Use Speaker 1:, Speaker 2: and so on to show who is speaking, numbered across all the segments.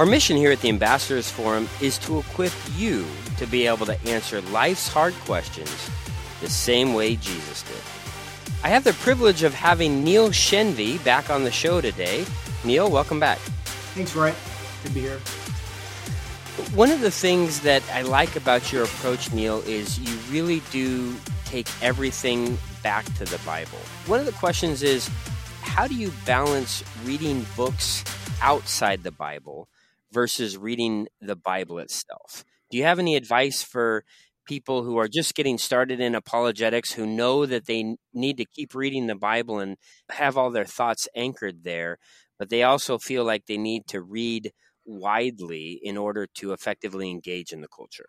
Speaker 1: Our mission here at the Ambassadors Forum is to equip you to be able to answer life's hard questions the same way Jesus did. I have the privilege of having Neil Shenvi back on the show today. Neil, welcome back.
Speaker 2: Thanks, Roy. Good to be here.
Speaker 1: One of the things that I like about your approach, Neil, is you really do take everything back to the Bible. One of the questions is how do you balance reading books outside the Bible versus reading the Bible itself. Do you have any advice for people who are just getting started in apologetics who know that they need to keep reading the Bible and have all their thoughts anchored there, but they also feel like they need to read widely in order to effectively engage in the culture?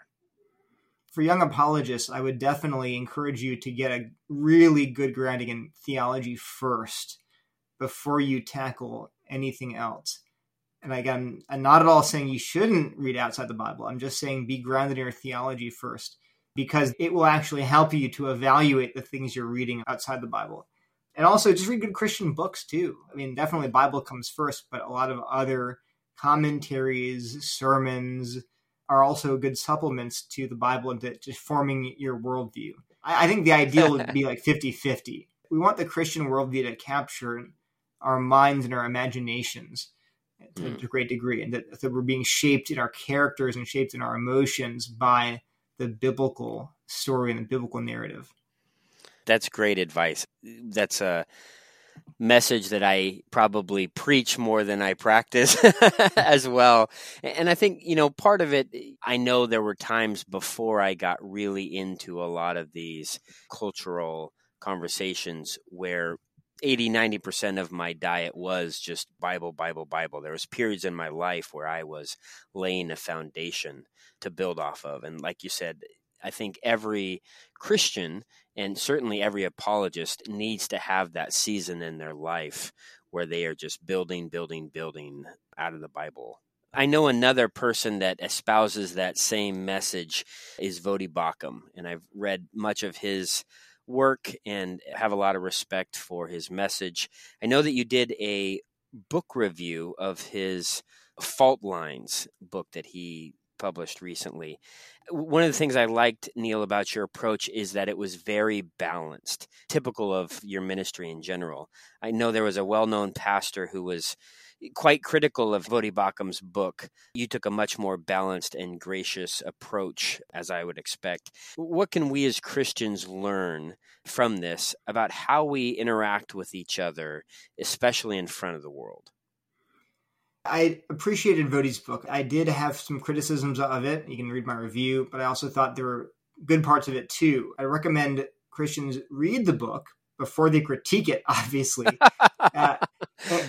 Speaker 2: For young apologists, I would definitely encourage you to get a really good grounding in theology first before you tackle anything else and again, I'm not at all saying you shouldn't read outside the Bible. I'm just saying be grounded in your theology first, because it will actually help you to evaluate the things you're reading outside the Bible. And also just read good Christian books too. I mean, definitely Bible comes first, but a lot of other commentaries, sermons are also good supplements to the Bible and to just forming your worldview. I, I think the ideal would be like 50 50. We want the Christian worldview to capture our minds and our imaginations to, mm. to a great degree, and that, that we're being shaped in our characters and shaped in our emotions by the biblical story and the biblical narrative.
Speaker 1: That's great advice. That's a message that I probably preach more than I practice as well. And I think, you know, part of it, I know there were times before I got really into a lot of these cultural conversations where 80 90% of my diet was just bible bible bible. There was periods in my life where i was laying a foundation to build off of. And like you said i think every christian and certainly every apologist needs to have that season in their life where they are just building building building out of the bible. I know another person that espouses that same message is Voddie Baucham, and I've read much of his work and have a lot of respect for his message. I know that you did a book review of his Fault Lines book that he published recently. One of the things I liked, Neil, about your approach is that it was very balanced, typical of your ministry in general. I know there was a well known pastor who was quite critical of Voddie Baucham's book. You took a much more balanced and gracious approach, as I would expect. What can we as Christians learn from this about how we interact with each other, especially in front of the world?
Speaker 2: I appreciated Voddie's book. I did have some criticisms of it. You can read my review, but I also thought there were good parts of it too. I recommend Christians read the book before they critique it, obviously. uh,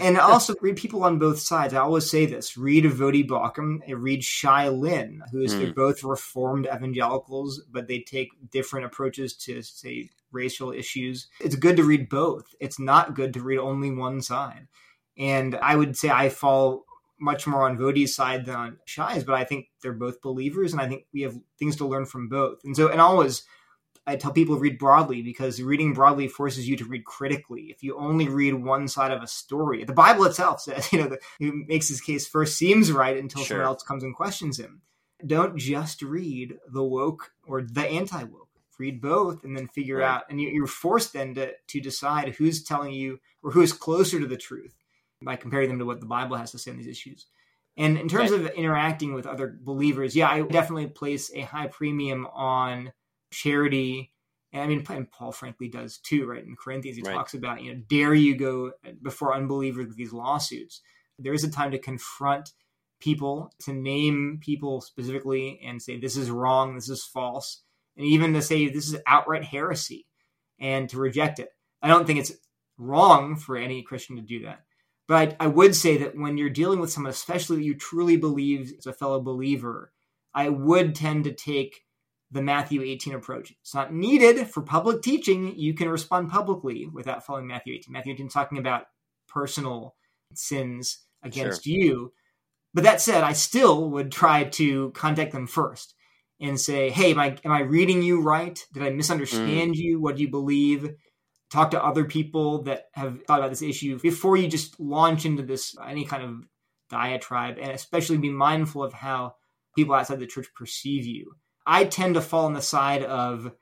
Speaker 2: and also read people on both sides. I always say this: read Voddie Baucham and read Shai Linne, who's mm. they're both reformed evangelicals, but they take different approaches to say racial issues. It's good to read both. It's not good to read only one side. And I would say I fall much more on Voddie's side than on Shai's, but I think they're both believers, and I think we have things to learn from both. And so, and always I tell people read broadly because reading broadly forces you to read critically. If you only read one side of a story, the Bible itself says, you know, the, he makes his case first seems right until sure. someone else comes and questions him. Don't just read the woke or the anti woke. Read both and then figure right. out, and you're forced then to, to decide who's telling you or who's closer to the truth by comparing them to what the Bible has to say on these issues. And in terms right. of interacting with other believers, yeah, I definitely place a high premium on charity. And I mean, and Paul frankly does too, right? In Corinthians, he right. talks about, you know, dare you go before unbelievers with these lawsuits. There is a time to confront people, to name people specifically and say, this is wrong, this is false, and even to say, this is outright heresy and to reject it. I don't think it's wrong for any Christian to do that. But I, I would say that when you're dealing with someone, especially that you truly believe is a fellow believer, I would tend to take the Matthew 18 approach. It's not needed for public teaching. You can respond publicly without following Matthew 18. Matthew 18 is talking about personal sins against sure. you. But that said, I still would try to contact them first and say, "Hey, am I am I reading you right? Did I misunderstand mm. you? What do you believe?" Talk to other people that have thought about this issue before you just launch into this any kind of diatribe and especially be mindful of how people outside the church perceive you. I tend to fall on the side of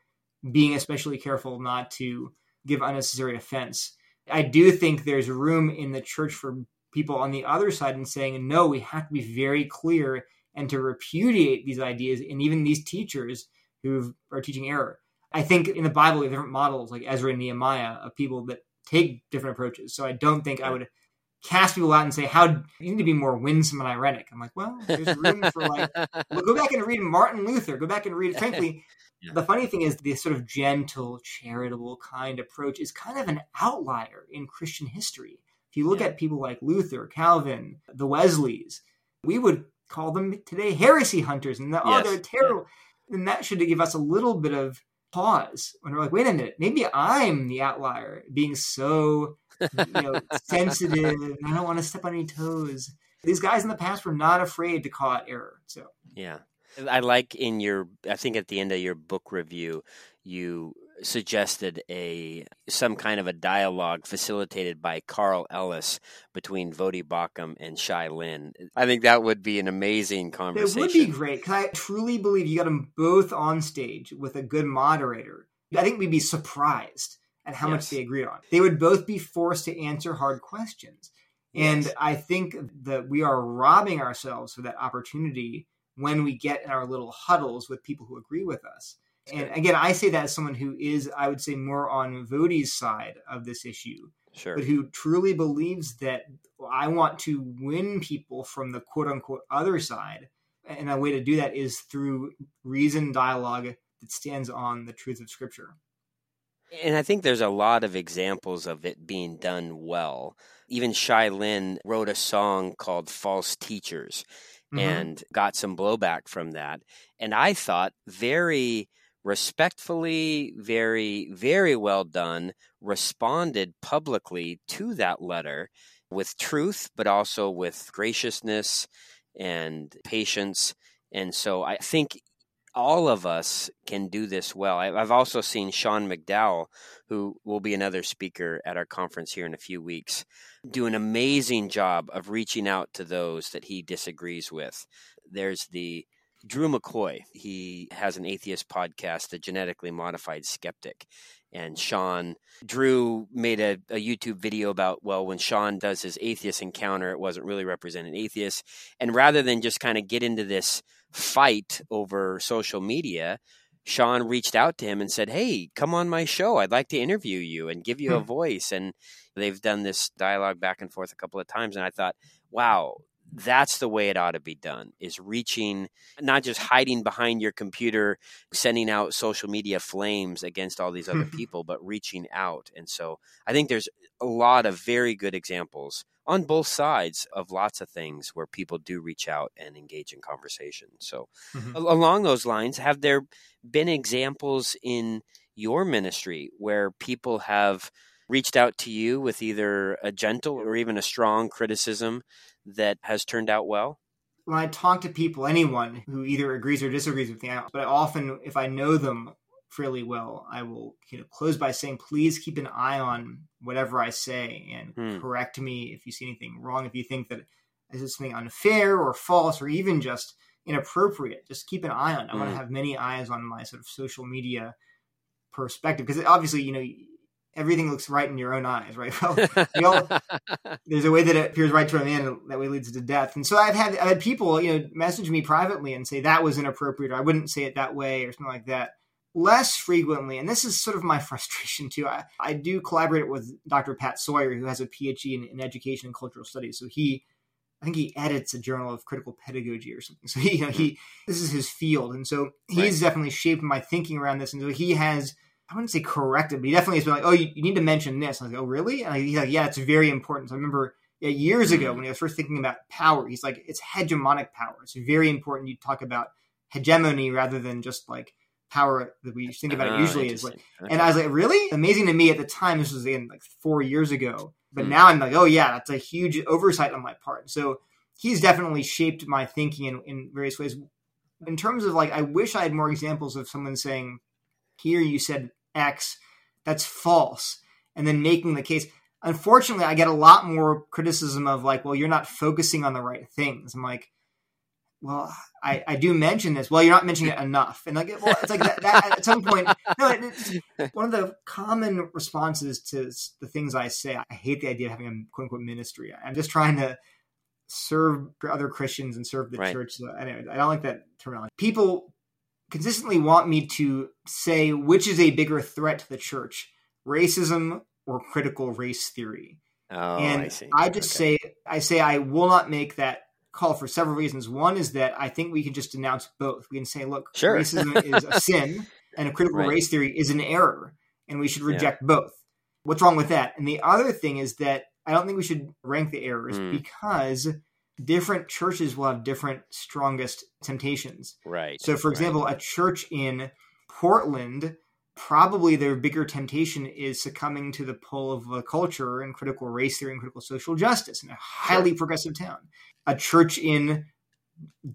Speaker 2: being especially careful not to give unnecessary offense. I do think there's room in the church for people on the other side and saying, no, we have to be very clear and to repudiate these ideas and even these teachers who are teaching error. I think in the Bible, we have different models like Ezra and Nehemiah of people that take different approaches. So I don't think I would cast people out and say, "How you need to be more winsome and irenic." I'm like, well, there's room for like, well, go back and read Martin Luther. Go back and read. Frankly, yeah. the funny thing is, the sort of gentle, charitable kind approach is kind of an outlier in Christian history. If you look yeah. at people like Luther, Calvin, the Wesleys, we would call them today heresy hunters, and the, oh, yes. oh, they're terrible. Yeah. And that should give us a little bit of pause when we're like, wait a minute, maybe I'm the outlier, being so you know sensitive. I don't want to step on any toes. These guys in the past were not afraid to call out error. So
Speaker 1: yeah, I like in your. I think at the end of your book review, you suggested a some kind of a dialogue facilitated by Carl Ellis between Voddie Baucham and Shai Linne. I think that would be an amazing conversation.
Speaker 2: It would be great because I truly believe you got them both on stage with a good moderator. I think we'd be surprised at how yes. much they agreed on. They would both be forced to answer hard questions. And yes. I think that we are robbing ourselves of that opportunity when we get in our little huddles with people who agree with us and again, I say that as someone who is, I would say, more on Voddie's side of this issue,
Speaker 1: sure.
Speaker 2: but who truly believes that I want to win people from the quote unquote other side. And a way to do that is through reason dialogue that stands on the truth of Scripture.
Speaker 1: And I think there's a lot of examples of it being done well. Even Shai Linne wrote a song called False Teachers mm-hmm. and got some blowback from that. And I thought very respectfully, very, very well done, responded publicly to that letter with truth, but also with graciousness and patience. And so I think all of us can do this well. I've also seen Sean McDowell, who will be another speaker at our conference here in a few weeks, do an amazing job of reaching out to those that he disagrees with. There's the Drew McCoy. He has an atheist podcast, The Genetically Modified Skeptic. And Sean, Drew made a, a, YouTube video about, well, when Sean does his atheist encounter, it wasn't really representing atheists. And rather than just kind of get into this fight over social media, Sean reached out to him and said, Hey, come on my show. I'd like to interview you and give you hmm. a voice. And they've done this dialogue back and forth a couple of times. And I thought, wow, that's the way it ought to be done is reaching not just hiding behind your computer sending out social media flames against all these other people but reaching out and so i think there's a lot of very good examples on both sides of lots of things where people do reach out and engage in conversation so mm-hmm. along those lines have there been examples in your ministry where people have reached out to you with either a gentle or even a strong criticism that has turned out well?
Speaker 2: When I talk to people, anyone who either agrees or disagrees with me, but I often, if I know them fairly well, I will you know close by saying, please keep an eye on whatever I say and hmm. correct me if you see anything wrong. If you think that this is something unfair or false or even just inappropriate, just keep an eye on. It. I want to hmm. have many eyes on my sort of social media perspective because obviously, you know, everything looks right in your own eyes, right? Well, there's a way that it appears right to a man, and that way leads to death. And so I've had I've had people, you know, message me privately and say that was inappropriate, or I wouldn't say it that way, or something like that. Less frequently, and this is sort of my frustration too. I, I do collaborate with Dr. Pat Sawyer, who has a PhD in, in education and cultural studies. So he I think he edits a journal of critical pedagogy or something. So he, you know, he this is his field, and so he's right. definitely shaped my thinking around this. And so he has I wouldn't say corrected, but he definitely has been like, "Oh, you, you need to mention this." I was like, "Oh, really?" And he's like, "Yeah, it's very important." So I remember yeah, years ago mm-hmm. when he was first thinking about power, he's like, "It's hegemonic power. It's very important you talk about hegemony rather than just like power that we think about it ah, usually is like." And I was like, "Really?" Amazing to me at the time. This was in like four years ago, but mm-hmm. now I'm like, "Oh yeah, that's a huge oversight on my part." So he's definitely shaped my thinking in, in various ways. In terms of like, I wish I had more examples of someone saying, "Here you said X, that's false. And then making the case. unfortunately, I get a lot more criticism of like, well, you're not focusing on the right things. I'm like, well, I, I do mention this. Well, you're not mentioning it enough. And like, well, it's like that, that at some point, no, one of the common responses to the things I say, I hate the idea of having a quote unquote ministry. I'm just trying to serve other Christians and serve the right. church. So anyway, I don't like that terminology. People consistently want me to say which is a bigger threat to the church, racism or critical race theory.
Speaker 1: Oh,
Speaker 2: and
Speaker 1: I see.
Speaker 2: I just okay. say I say I will not make that call for several reasons. One is that I think we can just announce both. We can say, look,
Speaker 1: sure.
Speaker 2: racism is a sin and a critical right. race theory is an error, and we should reject yeah. both. What's wrong with that? And the other thing is that I don't think we should rank the errors mm. because different churches will have different strongest temptations.
Speaker 1: Right.
Speaker 2: So, for example, right. a church in Portland, probably their bigger temptation is succumbing to the pull of the culture and critical race theory and critical social justice in a highly sure. progressive town. A church in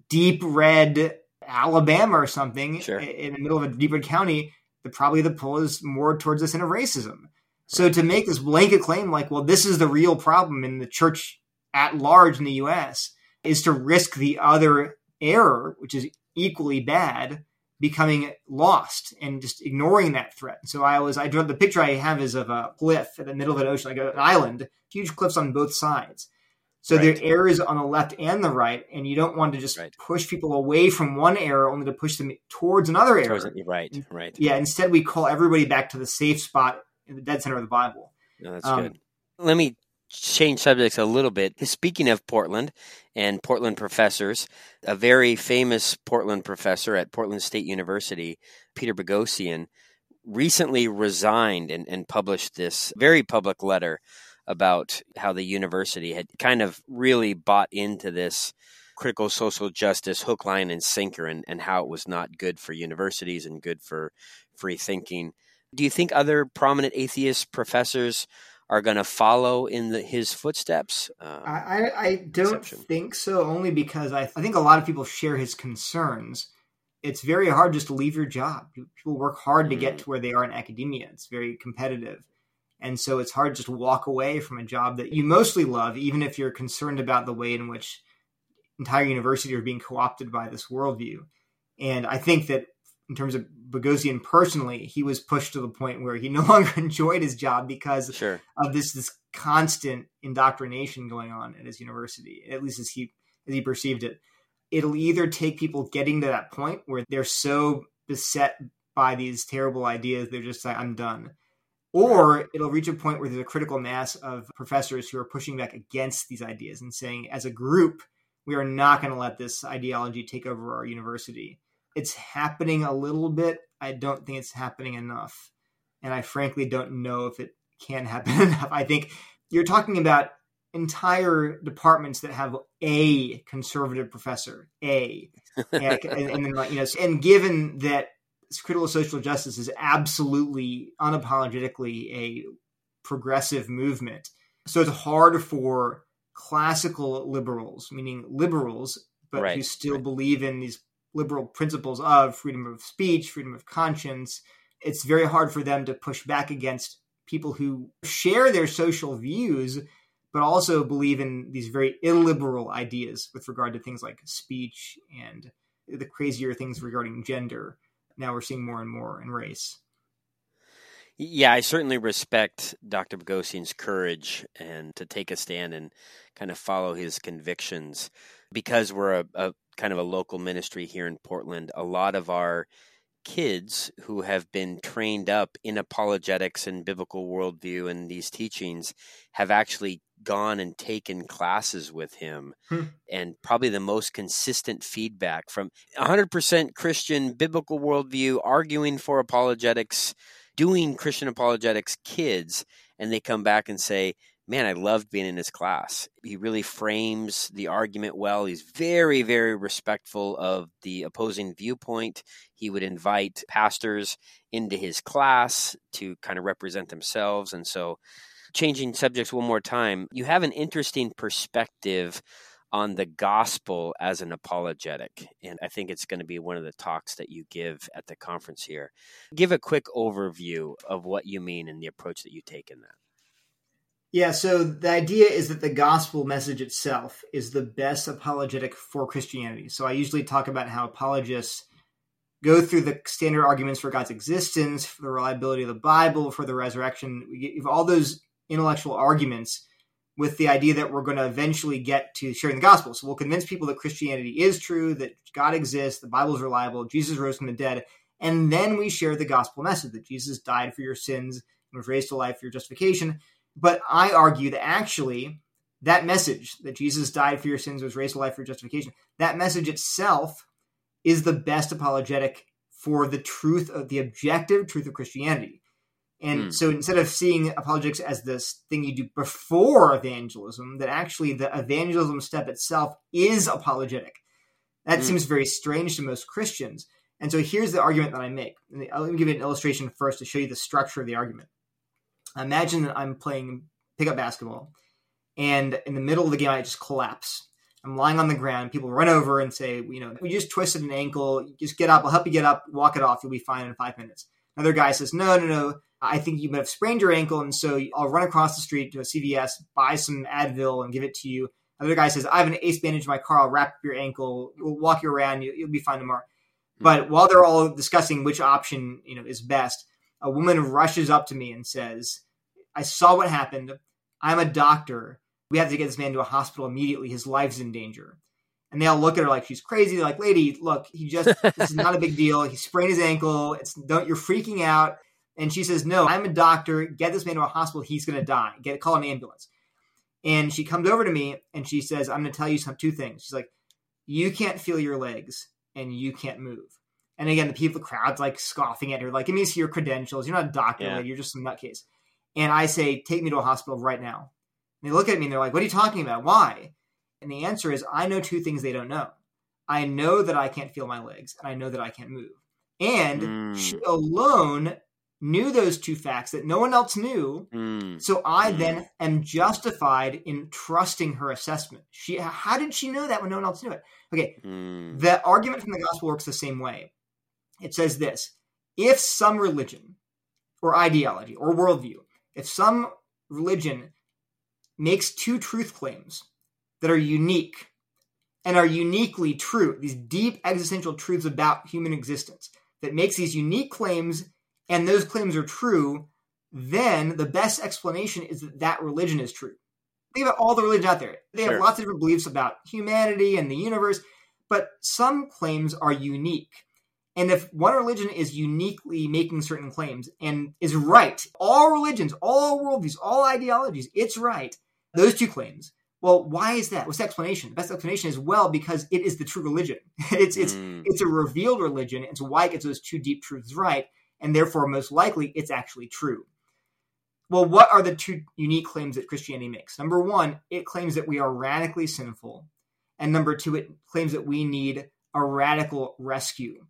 Speaker 2: deep red Alabama or something
Speaker 1: sure.
Speaker 2: in the middle of a deep red county, the probably the pull is more towards the sin of racism. So to make this blanket claim like, well, this is the real problem in the church at large in the US is to risk the other error, which is equally bad, becoming lost and just ignoring that threat. So I was I drew the picture I have is of a cliff in the middle of an ocean, like an island, huge cliffs on both sides. So right. there are errors on the left and the right, and you don't want to just right. push people away from one error only to push them towards another error.
Speaker 1: right, right.
Speaker 2: Yeah, instead we call everybody back to the safe spot in the dead center of the Bible.
Speaker 1: No, that's um, good. Let me change subjects a little bit. Speaking of Portland and Portland professors, a very famous Portland professor at Portland State University, Peter Boghossian, recently resigned and, and published this very public letter about how the university had kind of really bought into this critical social justice hook, line, and sinker, and, and how it was not good for universities and good for free thinking. Do you think other prominent atheist professors are going to follow in the, his footsteps?
Speaker 2: Uh, I, I don't think so, only because I, I think a lot of people share his concerns. It's very hard just to leave your job. People work hard to get mm. to where they are in academia. It's very competitive. And so it's hard just to walk away from a job that you mostly love, even if you're concerned about the way in which entire university are being co-opted by this worldview. And I think that in terms of Boghossian personally, he was pushed to the point where he no longer enjoyed his job because
Speaker 1: sure.
Speaker 2: of this this constant indoctrination going on at his university, at least as he as he perceived it. It'll either take people getting to that point where they're so beset by these terrible ideas, they're just like, I'm done. Or it'll reach a point where there's a critical mass of professors who are pushing back against these ideas and saying, as a group, we are not going to let this ideology take over our university it's happening a little bit. I don't think it's happening enough. And I frankly don't know if it can happen enough. I think you're talking about entire departments that have a conservative professor, a, and, and, then like you know, and given that critical social justice is absolutely unapologetically a progressive movement, so it's hard for classical liberals, meaning liberals, but right, who still right. believe in these liberal principles of freedom of speech, freedom of conscience, it's very hard for them to push back against people who share their social views, but also believe in these very illiberal ideas with regard to things like speech and the crazier things regarding gender. Now we're seeing more and more in race.
Speaker 1: Yeah, I certainly respect Dr. Boghossian's courage and to take a stand and kind of follow his convictions because we're a, a kind of a local ministry here in Portland, a lot of our kids who have been trained up in apologetics and biblical worldview and these teachings have actually gone and taken classes with him hmm. and probably the most consistent feedback from 100% christian biblical worldview arguing for apologetics doing christian apologetics kids and they come back and say man, I loved being in his class. He really frames the argument well. He's very, very respectful of the opposing viewpoint. He would invite pastors into his class to kind of represent themselves. And so, changing subjects one more time, you have an interesting perspective on the gospel as an apologetic. And I think it's going to be one of the talks that you give at the conference here. Give a quick overview of what you mean and the approach that you take in that.
Speaker 2: Yeah, so the idea is that the gospel message itself is the best apologetic for Christianity. So I usually talk about how apologists go through the standard arguments for God's existence, for the reliability of the Bible, for the resurrection. We give all those intellectual arguments with the idea that we're going to eventually get to sharing the gospel. So we'll convince people that Christianity is true, that God exists, the Bible is reliable, Jesus rose from the dead, and then we share the gospel message that Jesus died for your sins and was raised to life for your justification. But I argue that actually that message that Jesus died for your sins, was raised to life for justification, that message itself is the best apologetic for the truth of the objective truth of Christianity. And mm. so instead of seeing apologetics as this thing you do before evangelism, that actually the evangelism step itself is apologetic. That mm. seems very strange to most Christians. And so here's the argument that I make. Let me give you an illustration first to show you the structure of the argument. Imagine that I'm playing pickup basketball, and in the middle of the game, I just collapse. I'm lying on the ground. People run over and say, you know, we just twisted an ankle. Just get up. I'll help you get up. Walk it off. You'll be fine in five minutes. Another guy says, no, no, no. I think you might have sprained your ankle, and so I'll run across the street to a CVS, buy some Advil, and give it to you. Another guy says, I have an ace bandage in my car. I'll wrap up your ankle. We'll walk you around. You'll be fine tomorrow. Mm-hmm. But while they're all discussing which option you know is best, a woman rushes up to me and says, I saw what happened. I'm a doctor. We have to get this man to a hospital immediately. His life's in danger. And they all look at her like she's crazy. They're like, lady, look, he just, this is not a big deal. He sprained his ankle. It's, don't, you're freaking out. And she says, no, I'm a doctor. Get this man to a hospital. He's going to die. Get, call an ambulance. And she comes over to me and she says, I'm going to tell you some two things. She's like, you can't feel your legs and you can't move. And again, the people, the crowd's like scoffing at her, like, give me see your credentials. You're not a doctor, yeah. lady. You're just some nutcase. And I say, take me to a hospital right now. And they look at me and they're like, what are you talking about? Why? And the answer is, I know two things they don't know. I know that I can't feel my legs, and I know that I can't move. And mm. she alone knew those two facts that no one else knew. Mm. So I mm. then am justified in trusting her assessment. She, how did she know that when no one else knew it? Okay, mm. the argument from the gospel works the same way. It says this: if some religion or ideology or worldview if some religion makes two truth claims that are unique and are uniquely true, these deep existential truths about human existence, that makes these unique claims and those claims are true, then the best explanation is that that religion is true. Think about all the religions out there. They have sure. lots of different beliefs about humanity and the universe, but some claims are unique. And if one religion is uniquely making certain claims and is right, all religions, all worldviews, all ideologies, it's right, those two claims. Well, why is that? What's the explanation? The best explanation is well because it is the true religion. it's it's mm. it's a revealed religion, and so why it gets those two deep truths right, and therefore most likely it's actually true. Well, what are the two unique claims that Christianity makes? Number one, it claims that we are radically sinful, and number two, it claims that we need a radical rescue.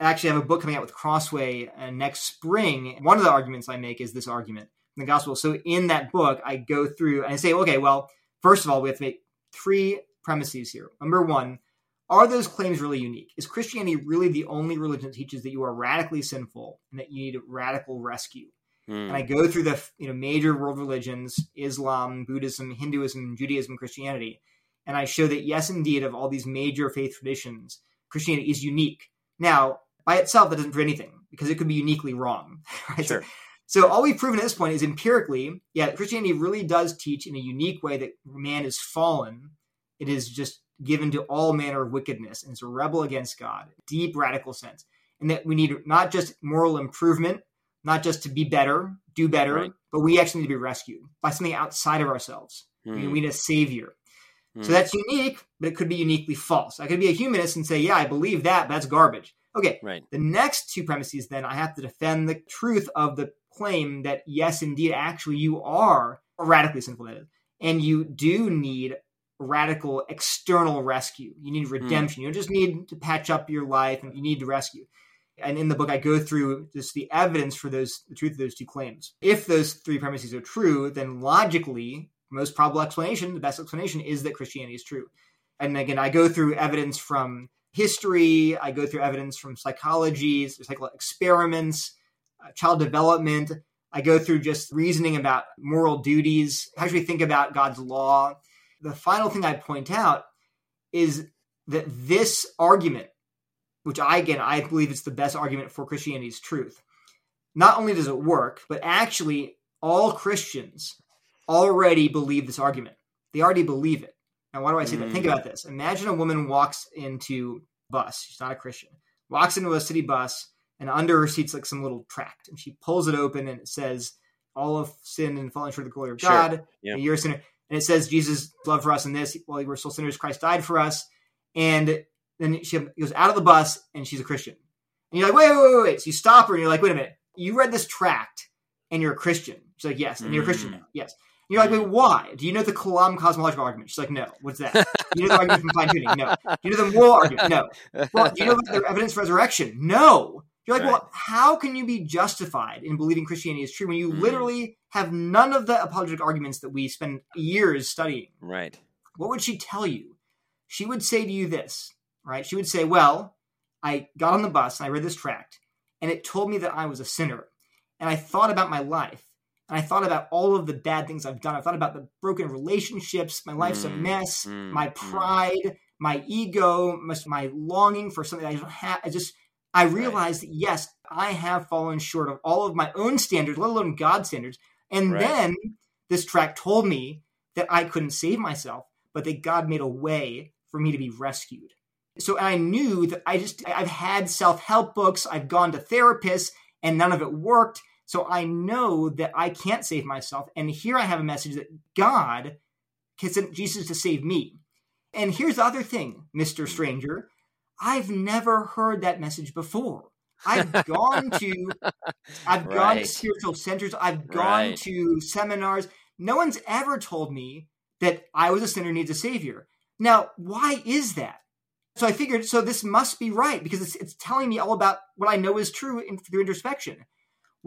Speaker 2: I actually have a book coming out with Crossway uh, next spring. One of the arguments I make is this argument in the gospel. So in that book, I go through and I say, okay, well, first of all, we have to make three premises here. Number one, are those claims really unique? Is Christianity really the only religion that teaches that you are radically sinful and that you need radical rescue? Mm. And I go through the you know major world religions, Islam, Buddhism, Hinduism, Judaism, Christianity, and I show that yes, indeed, of all these major faith traditions, Christianity is unique. Now, by itself, that doesn't prove anything because it could be uniquely wrong. Right? Sure. So, so all we've proven at this point is empirically, yeah, Christianity really does teach in a unique way that man is fallen. It is just given to all manner of wickedness and it's a rebel against God, deep radical sense. And that we need not just moral improvement, not just to be better, do better, right. but we actually need to be rescued by something outside of ourselves. Mm. We hmm. need a savior. Mm. So hmm. that's unique, but it could be uniquely false. I could be a humanist and say, yeah, I believe that, but that's garbage. Okay.
Speaker 1: Right.
Speaker 2: The next two premises, then, I have to defend the truth of the claim that yes, indeed, actually, you are radically sinful, that is, and you do need radical external rescue. You need hmm. redemption. Mm. You don't just need to patch up your life, and you need to rescue. And in the book, I go through just the evidence for those the truth of those two claims. If those three premises are true, then logically, most probable explanation, the best explanation, is that Christianity is true. And again, I go through evidence from history. I go through evidence from psychology, psychological experiments, uh, child development, I go through just reasoning about moral duties. How should we think about God's law? The final thing I point out is that this argument, which I again I believe it's the best argument for Christianity's truth, not only does it work, but actually all Christians already believe this argument. They already believe it. Now, why do I say mm. that? Think mm. about this. Imagine a woman walks into a bus. She's not a Christian. Walks into a city bus, and under her seat's like some little tract, and she pulls it open, and it says, "All of sin and falling short of the glory of sure. God. You're a sinner." And it says, "Jesus' love for us in this. While we were still sinners, Christ died for us." And then she goes out of the bus, and she's a Christian. And you're like, "Wait, wait, wait, wait!" So you stop her, and you're like, "Wait a minute. You read this tract, and you're a Christian." She's like, "Yes," and you're a Christian now. Mm. Yes. You're like, wait, why? Do you know the Kalam cosmological argument? She's like, no. What's that? Do you know the argument from fine tuning? No. Do you know the moral argument? No. Well, do you know the evidence for resurrection? No. You're like, right. well, how can you be justified in believing Christianity is true when you mm. literally have none of the apologetic arguments that we spend years studying?
Speaker 1: Right.
Speaker 2: What would she tell you? She would say to you this, right? She would say, well, I got on the bus and I read this tract, and it told me that I was a sinner. And I thought about my life and I thought about all of the bad things I've done. I thought about the broken relationships. My life's mm, a mess. Mm, my mm. pride, mm. my ego, my longing for something I don't have. I just, I realized right. that yes, I have fallen short of all of my own standards, let alone God's standards. And right. then this track told me that I couldn't save myself, but that God made a way for me to be rescued. So I knew that I just, I've had self help books, I've gone to therapists, and none of it worked. So I know that I can't save myself. And here I have a message that God can send Jesus to save me. And here's the other thing, Mr. Stranger. I've never heard that message before. I've gone to I've right. gone to spiritual centers, I've gone right. to seminars. No one's ever told me that I was a sinner needs a savior. Now, why is that? So I figured so this must be right because it's, it's telling me all about what I know is true in, through introspection.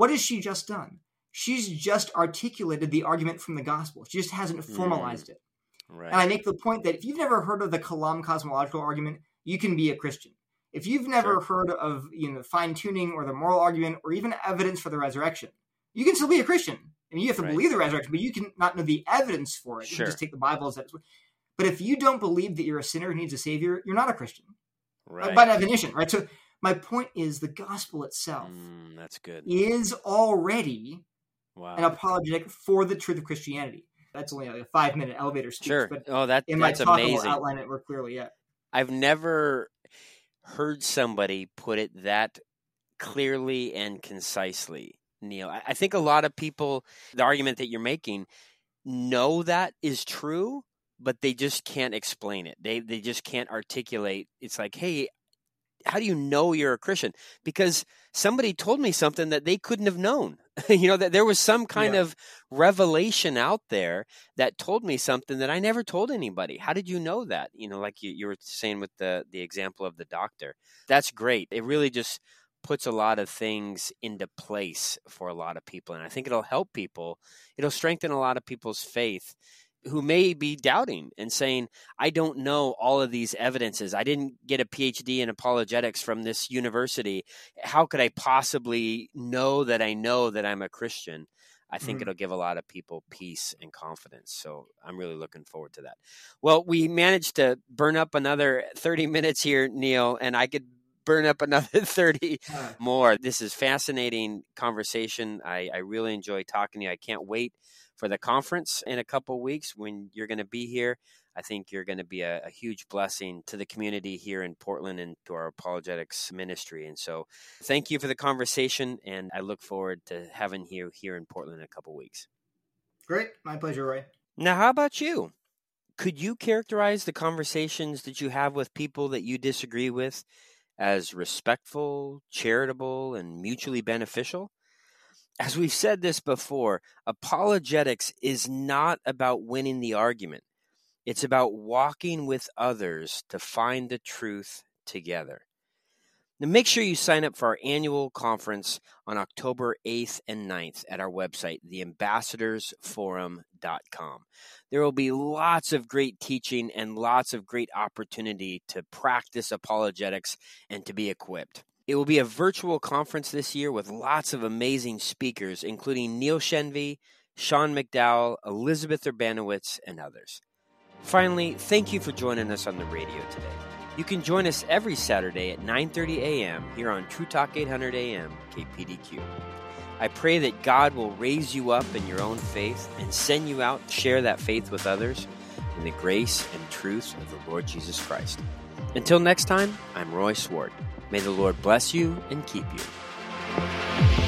Speaker 2: What has she just done? She's just articulated the argument from the gospel. She just hasn't mm. formalized mm. it. Right. And I make the point that if you've never heard of the Kalam cosmological argument, you can be a Christian. If you've never sure. heard of you know fine tuning or the moral argument or even evidence for the resurrection, you can still be a Christian. I mean, you have to right. believe the resurrection, but you can not know the evidence for it. Sure. You can just take the Bible as that. But if you don't believe that you're a sinner who needs a savior, you're not a Christian. Right. By definition, right? So my point is the gospel itself
Speaker 1: mm, that's good
Speaker 2: is already wow. an apologetic for the truth of Christianity. That's only a five minute elevator speech.
Speaker 1: Sure.
Speaker 2: But
Speaker 1: oh, that,
Speaker 2: in
Speaker 1: that's
Speaker 2: my talk,
Speaker 1: amazing.
Speaker 2: I'll outline it more clearly. Yeah.
Speaker 1: I've never heard somebody put it that clearly and concisely, Neil. I, I think a lot of people, the argument that you're making, know that is true, but they just can't explain it. They they just can't articulate. It's like, hey, how do you know you're a Christian? Because somebody told me something that they couldn't have known. you know, that there was some kind yeah. of revelation out there that told me something that I never told anybody. How did you know that? You know, like you, you were saying with the, the example of the doctor. That's great. It really just puts a lot of things into place for a lot of people. And I think it'll help people. It'll strengthen a lot of people's faith who may be doubting and saying, I don't know all of these evidences. I didn't get a PhD in apologetics from this university. How could I possibly know that I know that I'm a Christian? I think mm-hmm. it'll give a lot of people peace and confidence. So I'm really looking forward to that. Well, we managed to burn up another 30 minutes here, Neil, and I could burn up another 30 more. This is fascinating conversation. I, I really enjoy talking to you. I can't wait for the conference in a couple weeks when you're going to be here. I think you're going to be a, a, huge blessing to the community here in Portland and to our apologetics ministry. And so, thank you for the conversation, and I look forward to having you here in Portland in a couple weeks.
Speaker 2: Great, my pleasure, Roy.
Speaker 1: Now, how about you? Could you characterize the conversations that you have with people that you disagree with as respectful, charitable, and mutually beneficial? As we've said this before, apologetics is not about winning the argument. It's about walking with others to find the truth together. Now, make sure you sign up for our annual conference on October 8th and 9th at our website, theambassadorsforum.com. There will be lots of great teaching and lots of great opportunity to practice apologetics and to be equipped. It will be a virtual conference this year with lots of amazing speakers, including Neil Shenvi, Sean McDowell, Elizabeth Urbanowicz, and others. Finally, thank you for joining us on the radio today. You can join us every Saturday at 9:30 a.m. here on True Talk 800 AM KPDQ. I pray that God will raise you up in your own faith and send you out to share that faith with others in the grace and truth of the Lord Jesus Christ. Until next time, I'm Roy Swart. May the Lord bless you and keep you.